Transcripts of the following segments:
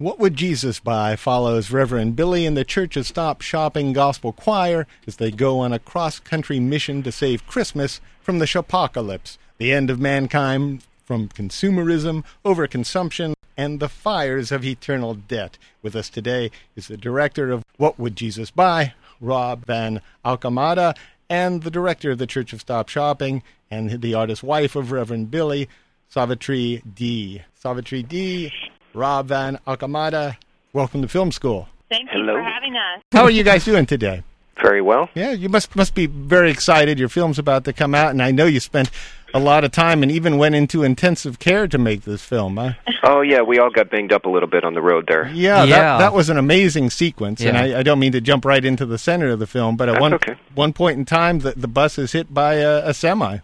What Would Jesus Buy follows Reverend Billy and the Church of Stop Shopping Gospel Choir as they go on a cross country mission to save Christmas from the apocalypse, the end of mankind from consumerism, overconsumption, and the fires of eternal debt. With us today is the director of What Would Jesus Buy, Rob Van Alcamada, and the director of the Church of Stop Shopping and the artist wife of Reverend Billy, Savitri D. Savitri D Rob VanAlkemade. Welcome to Film School. Thank Hello. you for having us. How are you guys doing today? Very well. Yeah, you must must be very excited. Your film's about to come out, and I know you spent a lot of time and even went into intensive care to make this film. Huh? Oh yeah, we all got banged up a little bit on the road there. Yeah, Yeah. That, that was an amazing sequence, and I, I don't mean to jump right into the center of the film, but at That's one okay. one point in time, the, the bus is hit by a, a semi.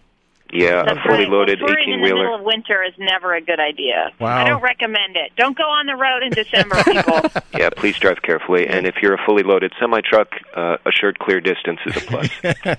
Yeah, That's a fully right. loaded Well, touring eighteen in the middle wheeler. of winter is never a good idea. Wow. I don't recommend it. Don't go on the road in December, people. Yeah, please drive carefully. And if you're a fully loaded semi truck, uh, assured clear distance is a plus.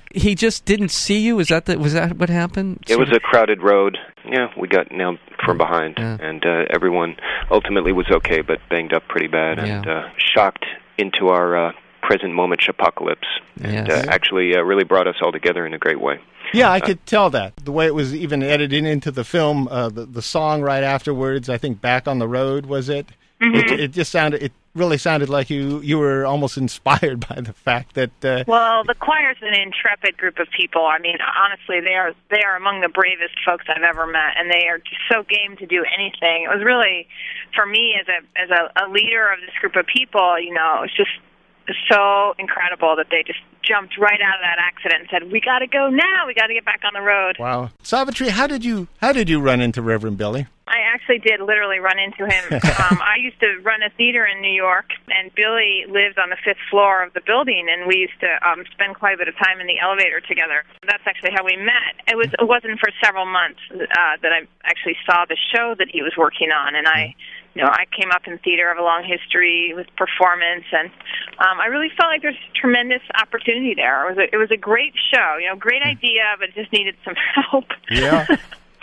He just didn't see you. Is that the, was that what happened? it was a crowded road. Yeah, we got nailed from behind, Yeah. and uh, everyone ultimately was okay, but banged up pretty bad and uh, shocked into our uh, present moment apocalypse. And Yes. uh, actually, uh, really brought us all together in a great way. Yeah, I could tell that the way it was even edited into the film. Uh, the the song right afterwards, I think, "Back on the Road" was it? It, it just sounded. It really sounded like you you were almost inspired by the fact that. Uh, well, the choir's an intrepid group of people. I mean, honestly, they are they are among the bravest folks I've ever met, and they are just so game to do anything. It was really, for me as a as a, a leader of this group of people, you know, it's just so incredible that they just jumped right out of that accident and said, "We got to go now. We got to get back on the road." wow, Savitri, how did you how did you run into Reverend Billy? I actually did literally run into him. um, I used to run a theater in New York, and Billy lived on the fifth floor of the building, and we used to um, spend quite a bit of time in the elevator together. That's actually how we met. It was it wasn't for several months uh, that I actually saw the show that he was working on, and I. You know, I came up in theater, of a long history with performance, and um, I really felt like there's tremendous opportunity there. It was a, it was a great show, you know, great idea, but it just needed some help. Yeah.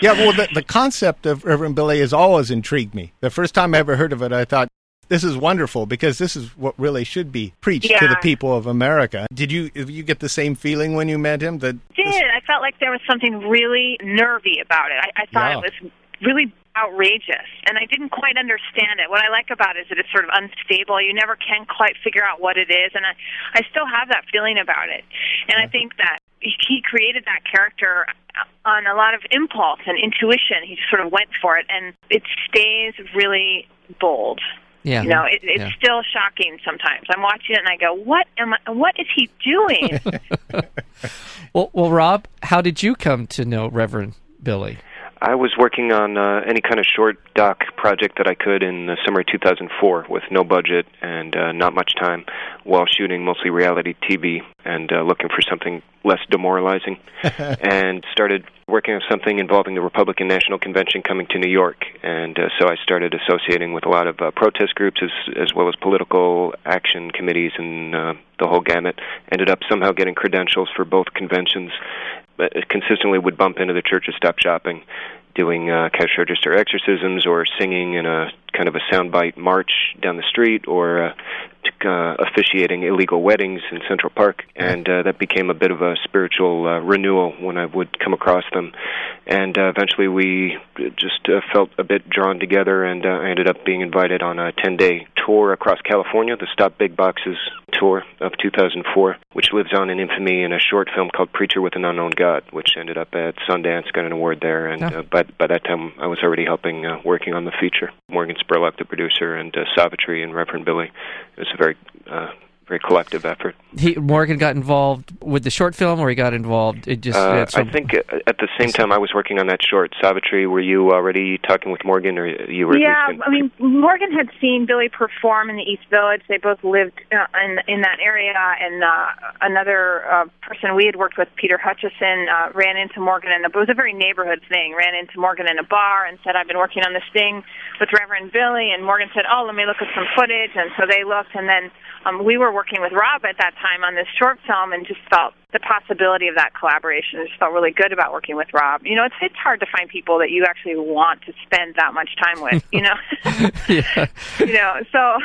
Yeah, well, the, the concept of Reverend Billy has always intrigued me. The first time I ever heard of it, I thought, this is wonderful because this is what really should be preached to the people of America. Did you you get the same feeling when you met him? That did. this- I felt like there was something really nervy about it. I, I thought Yeah. it was really outrageous, and I didn't quite understand it. What I like about it is that it's sort of unstable. You never can quite figure out what it is, and I, I still have that feeling about it. And I think that he created that character on a lot of impulse and intuition. He just sort of went for it, and it stays really bold. yeah. You know, it, it's Yeah. still shocking sometimes. I'm watching it and I go, "What am I? What is he doing?" Well, well, Rob, how did you come to know Reverend Billy? I was working on uh, any kind of short doc project that I could in the summer of 2004 with no budget and uh, not much time while shooting mostly reality TV and uh, looking for something less demoralizing. And started working on something involving the Republican National Convention coming to New York. And uh, so I started associating with a lot of uh, protest groups as as well as political action committees and uh, the whole gamut. Ended up somehow getting credentials for both conventions consistently would bump into the Church of Stop Shopping, doing uh, cash register exorcisms or singing in a kind of a soundbite march down the street or uh, uh, officiating illegal weddings in Central Park, and uh, that became a bit of a spiritual uh, renewal when I would come across them. And uh, eventually, we just uh, felt a bit drawn together, and uh, I ended up being invited on a 10-day tour across California, the Stop Big Boxes tour of 2004, which lives on in infamy in a short film called Preacher with an Unknown God, which ended up at Sundance, got an award there, and Yeah. uh, by by that time I was already helping uh, working on the feature. Morgan Spurlock, the producer, and uh, Savitri and Reverend Billy. It was a very uh, very collective effort. He Morgan got involved with the short film, or he got involved. It just. Uh, it's I think uh, at the same time I was working on that short, Savitri. Were you already talking with Morgan, or you were? at Yeah, least in- I mean, Morgan had seen Billy perform in the East Village. They both lived uh, in in that area, and uh, another uh, person we had worked with, Peter Hutchison, uh, ran into Morgan, and it was a very neighborhood thing. Ran into Morgan in a bar and said, "I've been working on this thing with Reverend Billy," and Morgan said, "Oh, let me look at some footage," and so they looked, and then um, we were working with Rob at that time on this short film, and just felt the possibility of that collaboration. I just felt really good about working with Rob. You know, it's it's hard to find people that you actually want to spend that much time with. You know, yeah. you know. So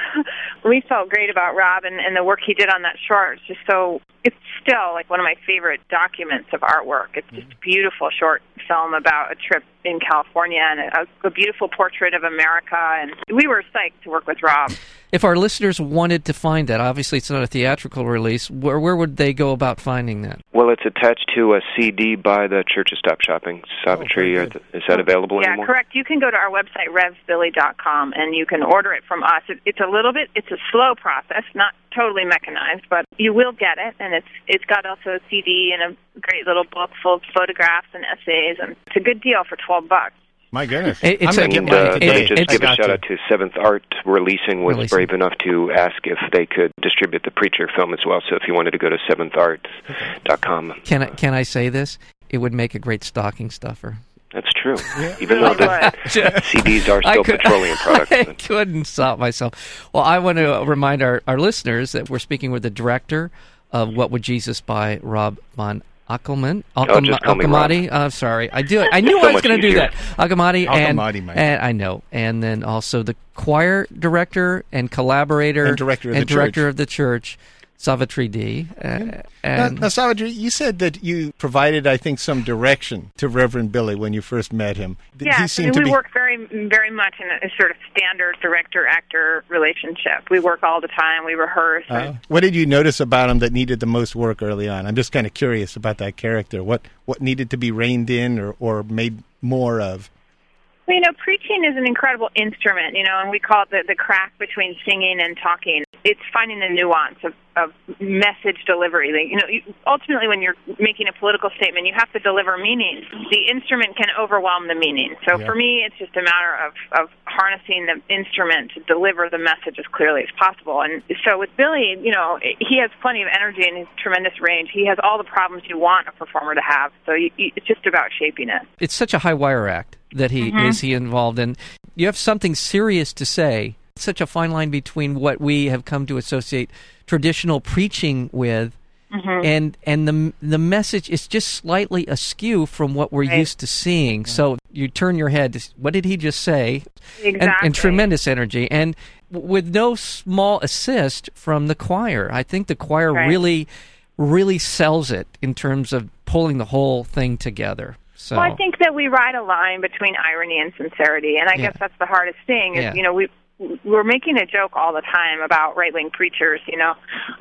we felt great about Rob and, and the work he did on that short. It's just so it's still like one of my favorite documents of artwork. It's just a beautiful short film about a trip in California and a, a beautiful portrait of America. And we were psyched to work with Rob. If our listeners wanted to find that, obviously it's not a theatrical release. Where where would they go about finding that? well, it's attached to a CD by the Church of Stop Shopping. Savitri, oh, very are good. th- is that available Yeah, anymore? correct. You can go to our website revbilly.com and you can order it from us. It, it's a little bit it's a slow process, not totally mechanized, but you will get it and it's it's got also a CD and a great little book full of photographs and essays and it's a good deal for 12 bucks. My goodness. It- it's I'm going to And uh, it- today. let me just it's- give a shout to. out to Seventh Art Releasing was Releasing. brave enough to ask if they could distribute the Preacher film as well. So if you wanted to go to seventhart.com, Can I can I say this? It would make a great stocking stuffer. that's true. Even though Really the would. CDs are still could- petroleum products. I couldn't stop myself. Well, I want to remind our, our listeners that we're speaking with the director of What Would Jesus Buy, Rob von Ackelman. Oh, just call me Rob. Akamati. I'm uh, sorry. I do. I knew So I was going to do that. Akamati and, and I know. And then also the choir director and collaborator And director of and the director church. of the church, Savitri D. Uh, Now, and now, Savitri, you said that you provided, I think, some direction to Reverend Billy when you first met him. Yeah, he I seemed mean, to we be. work very, very much in a sort of standard director-actor relationship. We work all the time. We rehearse. Uh, and what did you notice about him that needed the most work early on? I'm just kind of curious about that character. What what needed to be reined in or, or made more of? Well, you know, preaching is an incredible instrument, you know, and we call it the, the crack between singing and talking. It's finding the nuance of, of message delivery. You know, you, ultimately, when you're making a political statement, you have to deliver meaning. The instrument can overwhelm the meaning. So Yeah. for me, it's just a matter of, of harnessing the instrument to deliver the message as clearly as possible. And so with Billy, you know, he has plenty of energy and tremendous range. He has all the problems you want a performer to have. So you, you, it's just about shaping it. it's such a high wire act that he Mm-hmm. is he involved in. You have something serious to say. Such a fine line between what we have come to associate traditional preaching with, Mm-hmm. and and the the message is just slightly askew from what we're Right. used to seeing. So you turn your head. to, What did he just say? Exactly. And, and tremendous energy, and with no small assist from the choir. I think the choir Right. really, really sells it in terms of pulling the whole thing together. So Well, I think that we ride a line between irony and sincerity, and I Yeah. guess that's the hardest thing. Is Yeah. you know we we're making a joke all the time about right wing preachers, you know,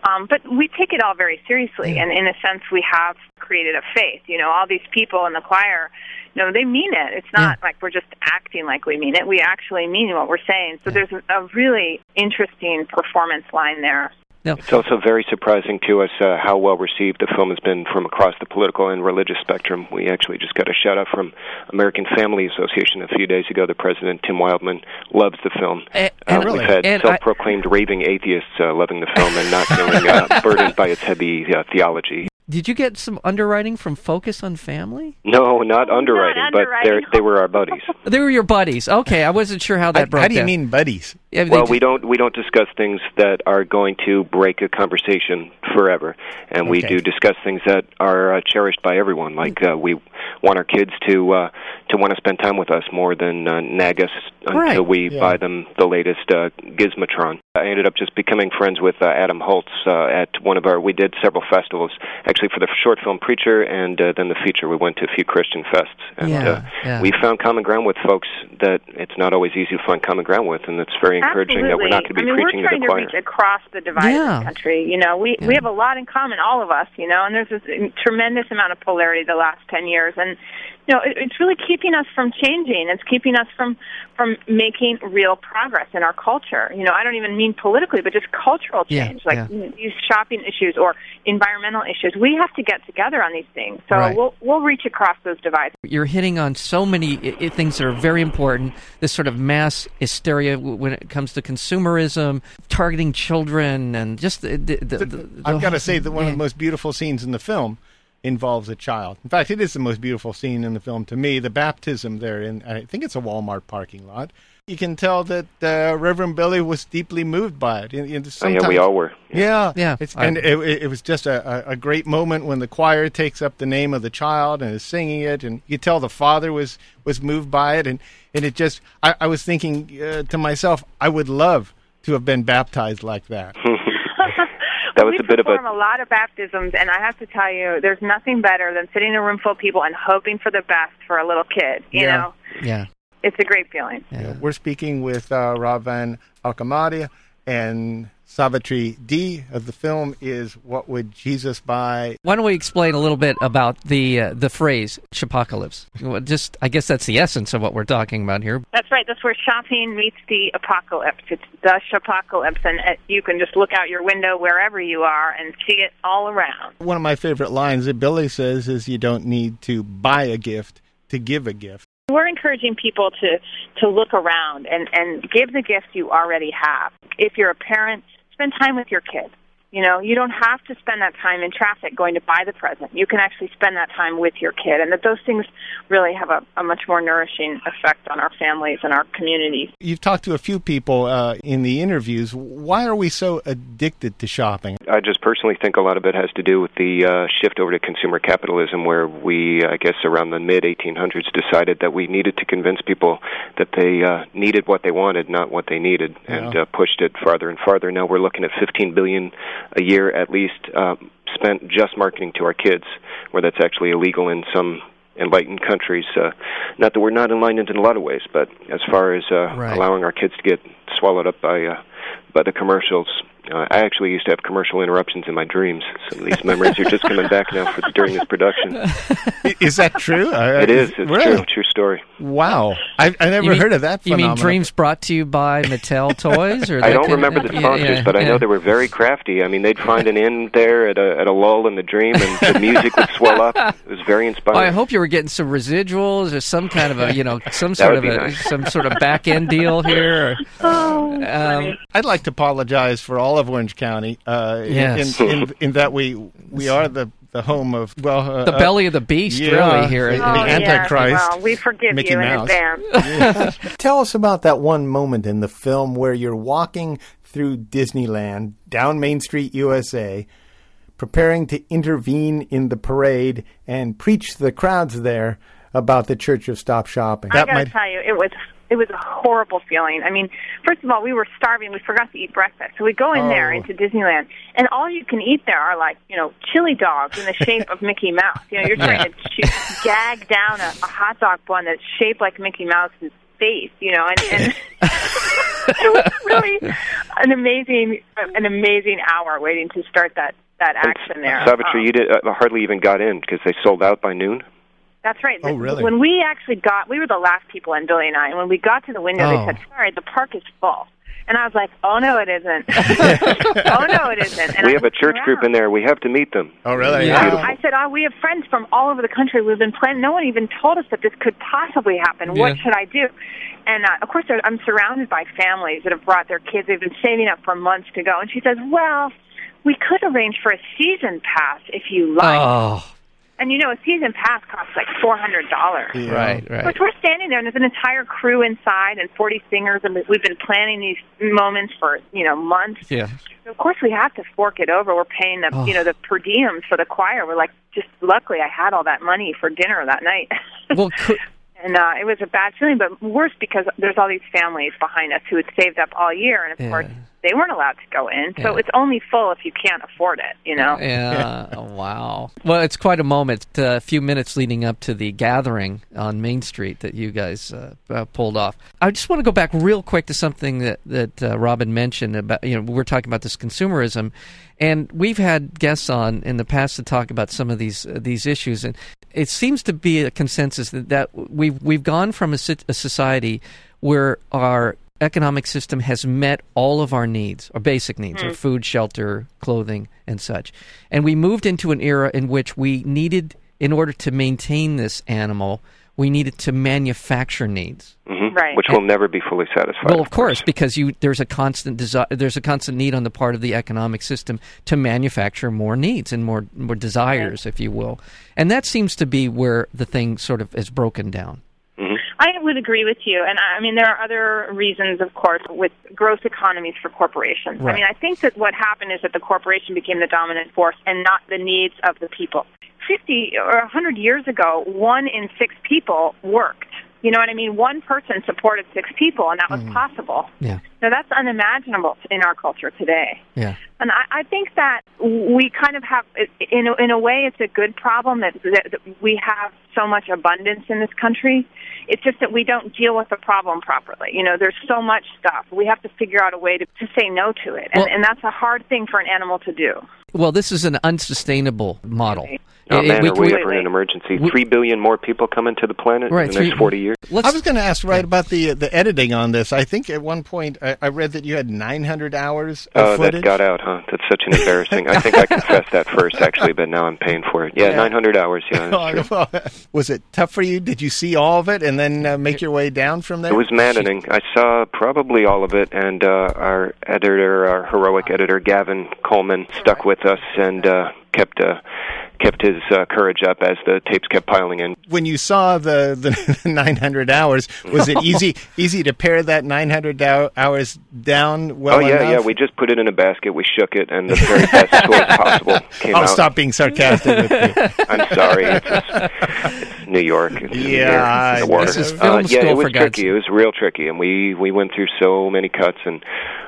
um, but we take it all very seriously, and in a sense, we have created a faith. You know, all these people in the choir. You know, they mean it. It's not like we're just acting like we mean it. We actually mean what we're saying. So there's a, a really interesting performance line there. It's also very surprising to us uh, how well received the film has been from across the political and religious spectrum. We actually just got a shout out from American Family Association a few days ago. The president, Tim Wildmon, loves the film. And- Uh, and- we've had and self-proclaimed raving atheists uh, loving the film and not feeling uh, burdened by its heavy uh, theology. Did you get some underwriting from Focus on Family? No, not underwriting, but underwriting. they're, they were our buddies. They were your buddies. Okay, I wasn't sure how that How, broke how do you down. mean buddies? Yeah, Well, ju- we don't we don't discuss things that are going to break a conversation forever, and we do discuss things that are uh, cherished by everyone. Like uh, we want our kids to uh, to want to spend time with us more than uh, nag us until Right. we Yeah. buy them the latest uh, Gizmotron. I ended up just becoming friends with uh, Adam Holz uh, at one of our. We did several festivals actually for the short film Preacher, and uh, then the feature. We went to a few Christian fests, and Yeah, uh, yeah. we found common ground with folks that it's not always easy to find common ground with, and it's very encouraging that we're not going to be I mean, preaching we're trying to the to reach across the divide Yeah. in the country. You know, we Yeah. we have a lot in common, all of us. You know, and there's this tremendous amount of polarity the last ten years, and you know, it, it's really keeping us from changing. It's keeping us from from making real progress in our culture. You know, I don't even mean politically, but just cultural Yeah, change, like yeah. Mm, these shopping issues or environmental issues. We have to get together on these things. So Right. we'll we'll reach across those divides. You're hitting on so many I- I- things that are very important. This sort of mass hysteria when it comes to consumerism, targeting children, and just the. the, the, the I've got to say that one of the most beautiful scenes in the film involves a child. In fact, it is the most beautiful scene in the film to me. The baptism there in I think it's a Walmart parking lot. You can tell that uh, Reverend Billy was deeply moved by it. In, in Oh, yeah, we all were. Yeah, Yeah, It's, and it, it, it was just a, a, a great moment when the choir takes up the name of the child and is singing it, and you tell the father was was moved by it, and and it just I, I was thinking uh, to myself, I would love to have been baptized like that. That was we a bit of a perform a lot of baptisms, and I have to tell you, there's nothing better than sitting in a room full of people and hoping for the best for a little kid. You Yeah. know, Yeah. it's a great feeling. yeah. We're speaking with uh, Rob Van Alkamadia and Savitri D. Of the film is "What Would Jesus Buy?" Why don't we explain a little bit about the uh, the phrase "apocalypse"? Just, I guess that's the essence of what we're talking about here. That's right. That's where shopping meets the apocalypse. It's the apocalypse, and uh, you can just look out your window wherever you are and see it all around. One of my favorite lines that Billy says is, "You don't need to buy a gift to give a gift." We're encouraging people to to look around and and give the gifts you already have. If you're a parent, spend time with your kids. You know, you don't have to spend that time in traffic going to buy the present. You can actually spend that time with your kid, and that those things really have a, a much more nourishing effect on our families and our communities. You've talked to a few people uh, in the interviews. Why are we so addicted to shopping? I just personally think a lot of it has to do with the uh, shift over to consumer capitalism, where we, I guess, around the mid 1800s, decided that we needed to convince people that they uh, needed what they wanted, not what they needed, and Yeah. uh, pushed it farther and farther. Now we're looking at 15 billion a year at least um, spent just marketing to our kids, where that's actually illegal in some enlightened countries. Uh, not that we're not enlightened in a lot of ways, but as far as uh, Right. allowing our kids to get swallowed up by uh, by the commercials. Uh, I actually used to have commercial interruptions in my dreams. Some of these memories are just coming back now for, during this production. Is that true? Uh, It is. It's really? true. True story. Wow, I, I never mean- heard of that. Before. You mean dreams brought to you by Mattel Toys? Or I don't remember the sponsors, yeah, but I yeah. know they were very crafty. I mean, they'd find an end there at a at a lull in the dream, and the music would swell up. It was very inspiring. Well, I hope you were getting some residuals or some kind of a, you know, some sort of a, nice. some sort of back end deal here. Oh, Um, I'd like to apologize for all of Orange County. Uh, in- Yes. in, in, in that we we are the, the home of well uh, the belly of the beast, yeah. really here. The oh The yes. Antichrist, Well, we forgive Mickey you in advance. Tell us about that one moment in the film where you're walking through Disneyland down Main Street, USA, preparing to intervene in the parade and preach to the crowds there about the Church of Stop Shopping. I gotta tell you, it was it was a horrible feeling. I mean, first of all, we were starving. We forgot to eat breakfast, so we go in there Oh. into Disneyland, and all you can eat there are like you know chili dogs in the shape of Mickey Mouse. You know, you're trying to chew, gag down a, a hot dog bun that's shaped like Mickey Mouse's face. You know, and, and it was really an amazing an amazing hour waiting to start that that action there. Savitri, Um, you did, uh, hardly even got in because they sold out by noon. That's right. Oh, really? When we actually got, we were the last people in Billy and I, and when we got to the window, Oh. they said, "Sorry, the park is full." And I was like, "Oh no, it isn't. oh no, it isn't." And we I have a looked church group in there. We have to meet them. Oh, really? Yeah. Beautiful. I said, "Oh, we have friends from all over the country. We've been planning. No one even told us that this could possibly happen. Yeah. What should I do?" And uh, of course, I'm surrounded by families that have brought their kids. They've been saving up for months to go. And she says, "Well, we could arrange for a season pass if you like." Oh, And you know, a season pass costs like four hundred dollars. Yeah. right, Of right. course, we're standing there, and there's an entire crew inside, and 40 singers, and we've been planning these moments for you know months. Yeah. So of course, we have to fork it over. We're paying the Oh. you know the per diems for the choir. We're like, just luckily, I had all that money for dinner that night. Well, could, and uh, it was a bad feeling, but worse because there's all these families behind us who had saved up all year, and of Yeah. course, they weren't allowed to go in. So Yeah. it's only full if you can't afford it, you know? Yeah. Oh, wow. Well, it's quite a moment. uh, A few minutes leading up to the gathering on Main Street that you guys uh, uh, pulled off. I just want to go back real quick to something that that uh, Robin mentioned about. You know, we're talking about this consumerism, and we've had guests on in the past to talk about some of these uh, these issues, and it seems to be a consensus that, that we've we've gone from a, a society where our economic system has met all of our needs, our basic needs, our food, shelter, clothing, and such. And we moved into an era in which we needed, in order to maintain this animal, we needed to manufacture needs. hmm Right. Which will never be fully satisfied. Well, of course, because you there's a constant desire, there's a constant need on the part of the economic system to manufacture more needs and more more desires, if you will, and that seems to be where the thing sort of is broken down. I would agree with you. And I mean, there are other reasons, of course, with gross economies for corporations. Right. I mean, I think that what happened is that the corporation became the dominant force and not the needs of the people. 50 or 100 years ago, one in six people worked. You know what I mean? One person supported six people, and that was mm-hmm. possible. Yeah, Now, that's unimaginable in our culture today. yeah, And I, I think that we kind of have, in a, in a way, it's a good problem that, that, we have so much abundance in this country. It's just that we don't deal with the problem properly. You know, there's so much stuff. We have to figure out a way to, to say no to it. And, Well- and that's a hard thing for an animal to do. Well, this is an unsustainable model. Oh It- it- man, we- are we we- ever in an emergency? we- Three billion more people coming to the planet Right, in the next forty years. let's- I was going to ask right about the the editing on this. I think at one point I, I read that you had 900 hours of Oh, footage. that got out, huh? That's such an embarrassing. I think I confessed that first, actually, but now I'm paying for it. Yeah, Yeah. 900 hours. Yeah, that's true. was it tough for you? Did you see all of it and then uh, make your way down from there? It was maddening. I saw probably all of it, and uh, our editor, our heroic editor, Gavin Coleman, stuck with us and uh, kept uh, kept his uh, courage up as the tapes kept piling in. when you saw the, the 900 hours, was it easy easy to pare that 900 hou- hours down well oh yeah, enough? yeah. We just put it in a basket. We shook it, and the very best score possible came I'll out. stop being sarcastic with you. I'm sorry. It's, just, it's New York. Yeah, there, I in the water. This is uh, film yeah, school, it was for God's tricky. It was real tricky, and we we went through so many cuts and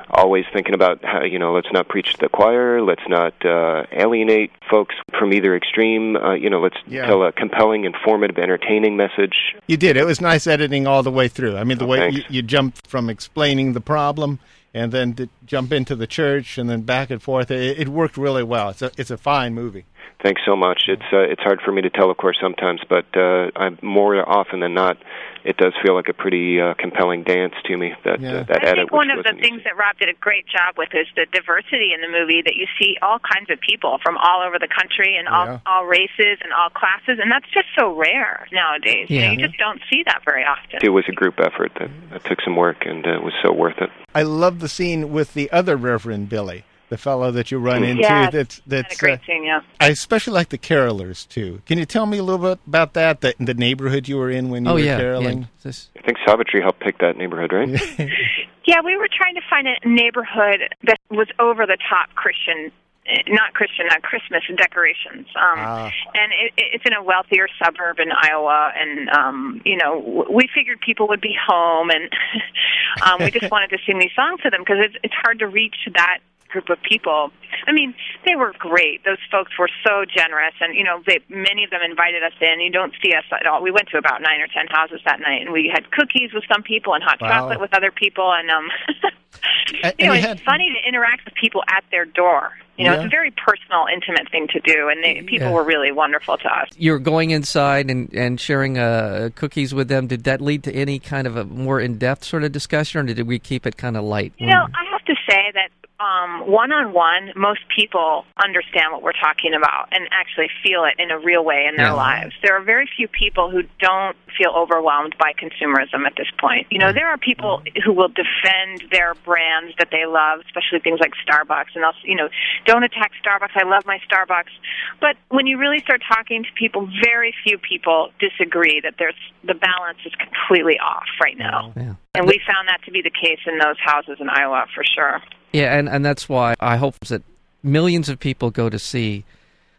always thinking about how you know let's not preach to the choir, let's not uh, alienate folks from either extreme. Uh, you know, let's Yeah. tell a compelling, informative, entertaining message. You did. It was nice editing all the way through. I mean, the Oh, way you, you jumped from explaining the problem and then to jump into the church and then back and forth. It, it worked really well. It's a it's a fine movie. Thanks so much. It's uh, it's hard for me to tell, of course, sometimes, but uh, I'm more often than not, it does feel like a pretty uh, compelling dance to me. That Yeah. uh, that I edit, think one of the wasn't things that Rob did a great job with is the diversity in the movie that you see all kinds of people from all over the country and all Yeah. all races and all classes and that's just so rare nowadays. You, know, you just don't see that very often. It was a group effort that, that took some work and uh, was so worth it. I love the scene with the other Reverend Billy, the fellow that you run into. Yeah, that's Had that's. a great uh, scene, yeah. I especially like the carolers too. Can you tell me a little bit about that? The, the neighborhood you were in when you oh were yeah, caroling. yeah. This- I think Savitri helped pick that neighborhood, right? Yeah, we were trying to find a neighborhood that was over the top Christian, not Christian, not Christmas decorations. Um, Ah. And it, it's in a wealthier suburb in Iowa, and um, you know, we figured people would be home, and um, we just wanted to sing these songs to them because it's, it's hard to reach that group of people. I mean, they were great. Those folks were so generous, and you know, they many of them invited us in. You don't see us at all. We went to about nine or ten houses that night, and we had cookies with some people and hot Wow. chocolate with other people, and um, And- you know, and you it's had- funny to interact with people at their door. You know, Yeah. it's a very personal, intimate thing to do, and they, people Yeah. were really wonderful to us. You're going inside and, and sharing uh, cookies with them. Did that lead to any kind of a more in depth sort of discussion, or did we keep it kind of light? You know, I have to say that um, one-on-one, most people understand what we're talking about and actually feel it in a real way in their Yeah. lives. There are very few people who don't feel overwhelmed by consumerism at this point. You know, there are people who will defend their brands that they love, especially things like Starbucks, and they'll, you know, don't attack Starbucks. I love my Starbucks. But when you really start talking to people, very few people disagree that there's the balance is completely off right now. Yeah. And we found that to be the case in those houses in Iowa for sure. Yeah, and, and that's why I hope that millions of people go to see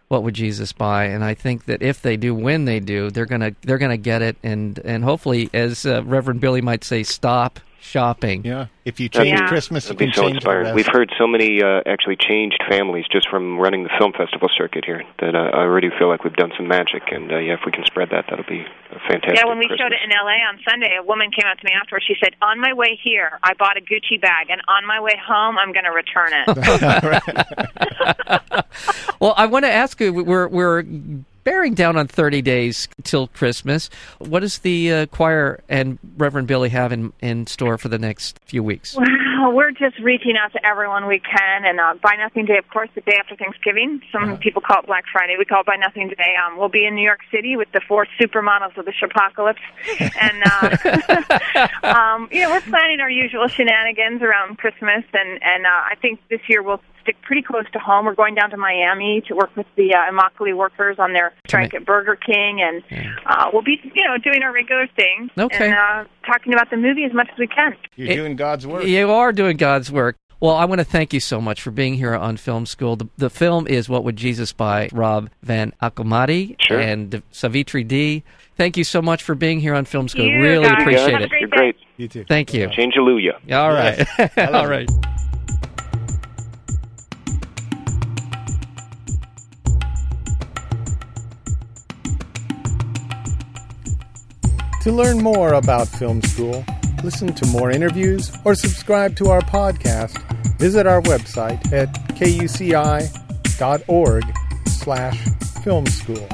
what would Jesus buy, and I think that if they do, when they do, they're gonna they're gonna get it, and and hopefully, as uh, Reverend Billy might say, stop, shopping. Yeah. If you change Yeah. Christmas, you That'd be can so change the rest. We've heard so many uh, actually changed families just from running the film festival circuit here that uh, I already feel like we've done some magic. And uh, yeah, if we can spread that, that'll be a fantastic. Yeah, when we Christmas. showed it in LA on Sunday, a woman came up to me afterwards. She said, "On my way here, I bought a Gucci bag, and on my way home, I'm going to return it." Well, I want to ask you. We're we're bearing down on 30 days till Christmas. What does the uh, choir and Reverend Billy have in in store for the next few weeks? Well, we're just reaching out to everyone we can, and uh, Buy Nothing Day, of course, the day after Thanksgiving. Some people call it Black Friday. We call it Buy Nothing Day. Um, we'll be in New York City with the four supermodels of the Shopocalypse, and uh, um, you know we're planning our usual shenanigans around Christmas, and and uh, I think this year we'll stick pretty close to home. We're going down to Miami to work with the uh, Immokalee workers on their strike at Burger King, and uh, we'll be you know doing our regular thing, Okay. and uh, talking about the movie as much as we can. You're It- doing God's work. You are doing God's work. Well, I want to thank you so much for being here on Film School. The, the film is What Would Jesus by Rob Van Akomati Sure. and Savitri D. Thank you so much for being here on Film School. You really guys. appreciate it. You're great. You too. Thank you. Change hallelujah. All right. Yes. I love All it. right. To learn more about film school, listen to more interviews, or subscribe to our podcast, visit our website at kuci.org slash film school.